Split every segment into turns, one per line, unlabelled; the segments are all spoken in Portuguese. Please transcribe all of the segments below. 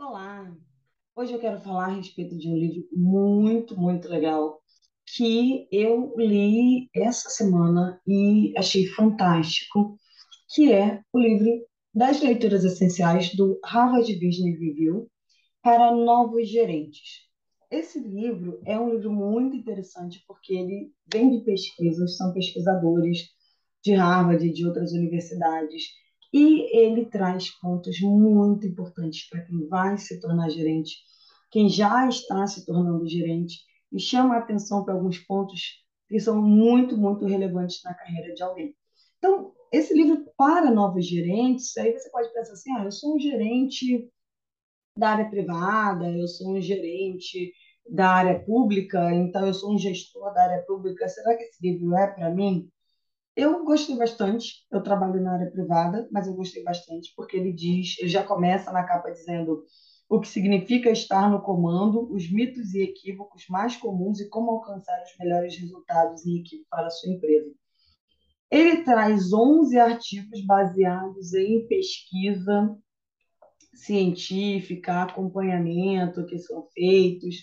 Olá! Hoje eu quero falar a respeito de um livro muito, muito legal que eu li essa semana e achei fantástico, que é o livro das leituras essenciais do Harvard Business Review para novos gerentes. Esse livro é um livro muito interessante porque ele vem de pesquisas, são pesquisadores de Harvard e de outras universidades e ele traz pontos muito importantes para quem vai se tornar gerente, quem já está se tornando gerente, e chama a atenção para alguns pontos que são muito, muito relevantes na carreira de alguém. Então, esse livro para novos gerentes, aí você pode pensar assim, ah, eu sou um gerente da área privada, eu sou um gerente da área pública, então eu sou um gestor da área pública, será que esse livro é para mim? Eu gostei bastante, eu trabalho na área privada, mas eu gostei bastante porque ele diz, ele já começa na capa dizendo o que significa estar no comando, os mitos e equívocos mais comuns e como alcançar os melhores resultados em equipe para a sua empresa. Ele traz 11 artigos baseados em pesquisa científica, acompanhamento que são feitos.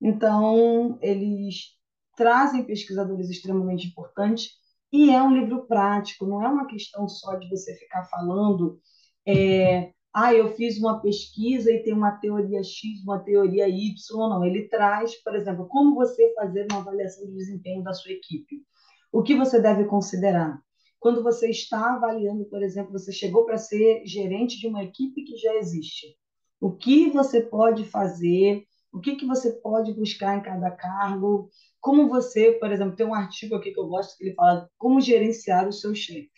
Então, eles trazem pesquisadores extremamente importantes e é um livro prático, não é uma questão só de você ficar falando, é, ah, eu fiz uma pesquisa e tem uma teoria X, uma teoria Y, não. Ele traz, por exemplo, como você fazer uma avaliação de desempenho da sua equipe. O que você deve considerar? Quando você está avaliando, por exemplo, você chegou para ser gerente de uma equipe que já existe. O que você pode fazer? O que, que você pode buscar em cada cargo? como você, por exemplo, tem um artigo aqui que eu gosto que ele fala como gerenciar o seu chefe.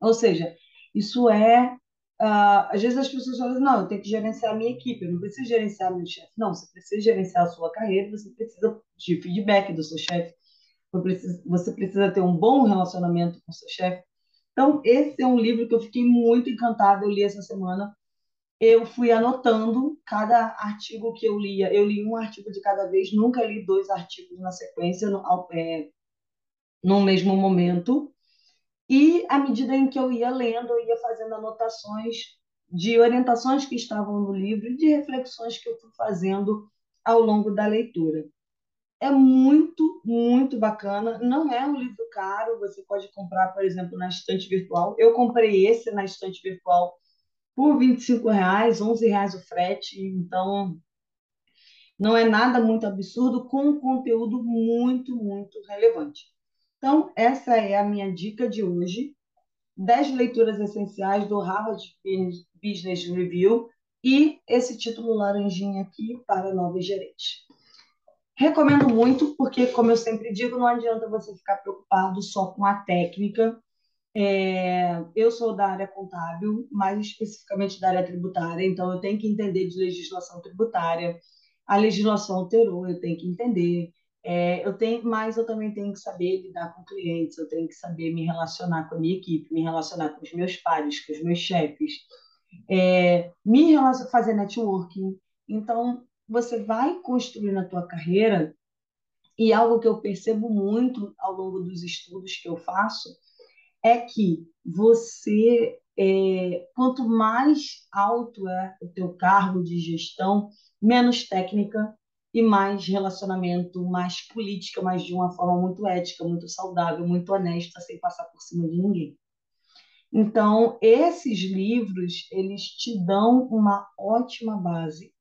Ou seja, isso é. Uh, às vezes as pessoas falam, não, eu tenho que gerenciar a minha equipe, eu não preciso gerenciar meu chefe. Não, você precisa gerenciar a sua carreira, você precisa de feedback do seu chefe, você precisa ter um bom relacionamento com o seu chefe. Então, esse é um livro que eu fiquei muito encantada, eu li essa semana, eu fui anotando cada artigo que eu lia. Eu li um artigo de cada vez, nunca li dois artigos na sequência, no, é, no mesmo momento. E à medida em que eu ia lendo, eu ia fazendo anotações de orientações que estavam no livro e de reflexões que eu fui fazendo ao longo da leitura. É muito, muito bacana. Não é um livro caro, você pode comprar, por exemplo, na estante virtual. Eu comprei esse na estante virtual por 25 reais, 11 reais o frete, então não é nada muito absurdo, com um conteúdo muito, muito relevante. Então, essa é a minha dica de hoje, 10 leituras essenciais do Harvard Business Review e esse título laranjinha aqui para novos gerentes. Recomendo muito, porque, como eu sempre digo, não adianta você ficar preocupado só com a técnica, é, eu sou da área contábil, mais especificamente da área tributária, então eu tenho que entender de legislação tributária. A legislação alterou, eu tenho que entender. É, eu tenho, mas eu também tenho que saber lidar com clientes, eu tenho que saber me relacionar com a minha equipe, me relacionar com os meus pares, com os meus chefes, é, me fazer networking. Então, você vai construir na tua carreira, e algo que eu percebo muito ao longo dos estudos que eu faço, é que você, é, quanto mais alto é o teu cargo de gestão, menos técnica e mais relacionamento, mais política, mas de uma forma muito ética, muito saudável, muito honesta, sem passar por cima de ninguém. Então, esses livros, eles te dão uma ótima base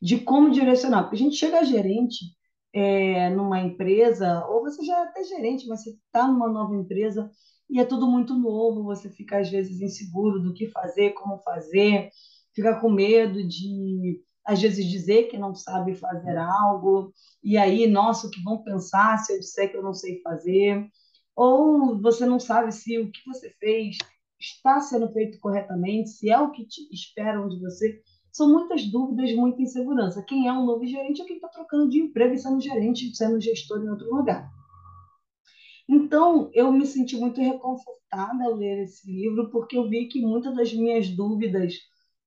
de como direcionar. Porque a gente chega a gerente é, numa empresa, ou você já é até gerente, mas você está numa nova empresa, e é tudo muito novo, você fica às vezes inseguro do que fazer, como fazer, fica com medo de às vezes dizer que não sabe fazer algo, e aí, nossa, o que vão pensar se eu disser que eu não sei fazer? Ou você não sabe se o que você fez está sendo feito corretamente, se é o que te esperam de você. São muitas dúvidas, muita insegurança. Quem é um novo gerente é quem está trocando de emprego e sendo gerente, sendo gestor em outro lugar. Então, eu me senti muito reconfortada ao ler esse livro, porque eu vi que muitas das minhas dúvidas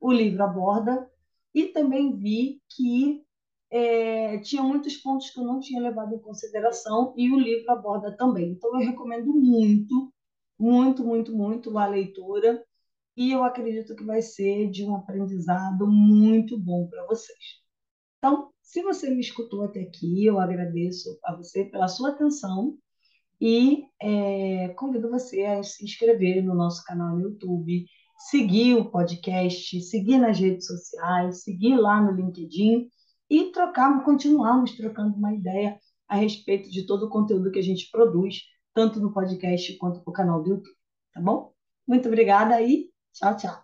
o livro aborda, e também vi que é, tinha muitos pontos que eu não tinha levado em consideração, e o livro aborda também. Então, eu recomendo muito, muito, muito, muito a leitura. E eu acredito que vai ser de um aprendizado muito bom para vocês. Então, se você me escutou até aqui, eu agradeço a você pela sua atenção e é, convido você a se inscrever no nosso canal no YouTube, seguir o podcast, seguir nas redes sociais, seguir lá no LinkedIn e trocar, continuarmos trocando uma ideia a respeito de todo o conteúdo que a gente produz, tanto no podcast quanto no canal do YouTube, tá bom? Muito obrigada e 小脚。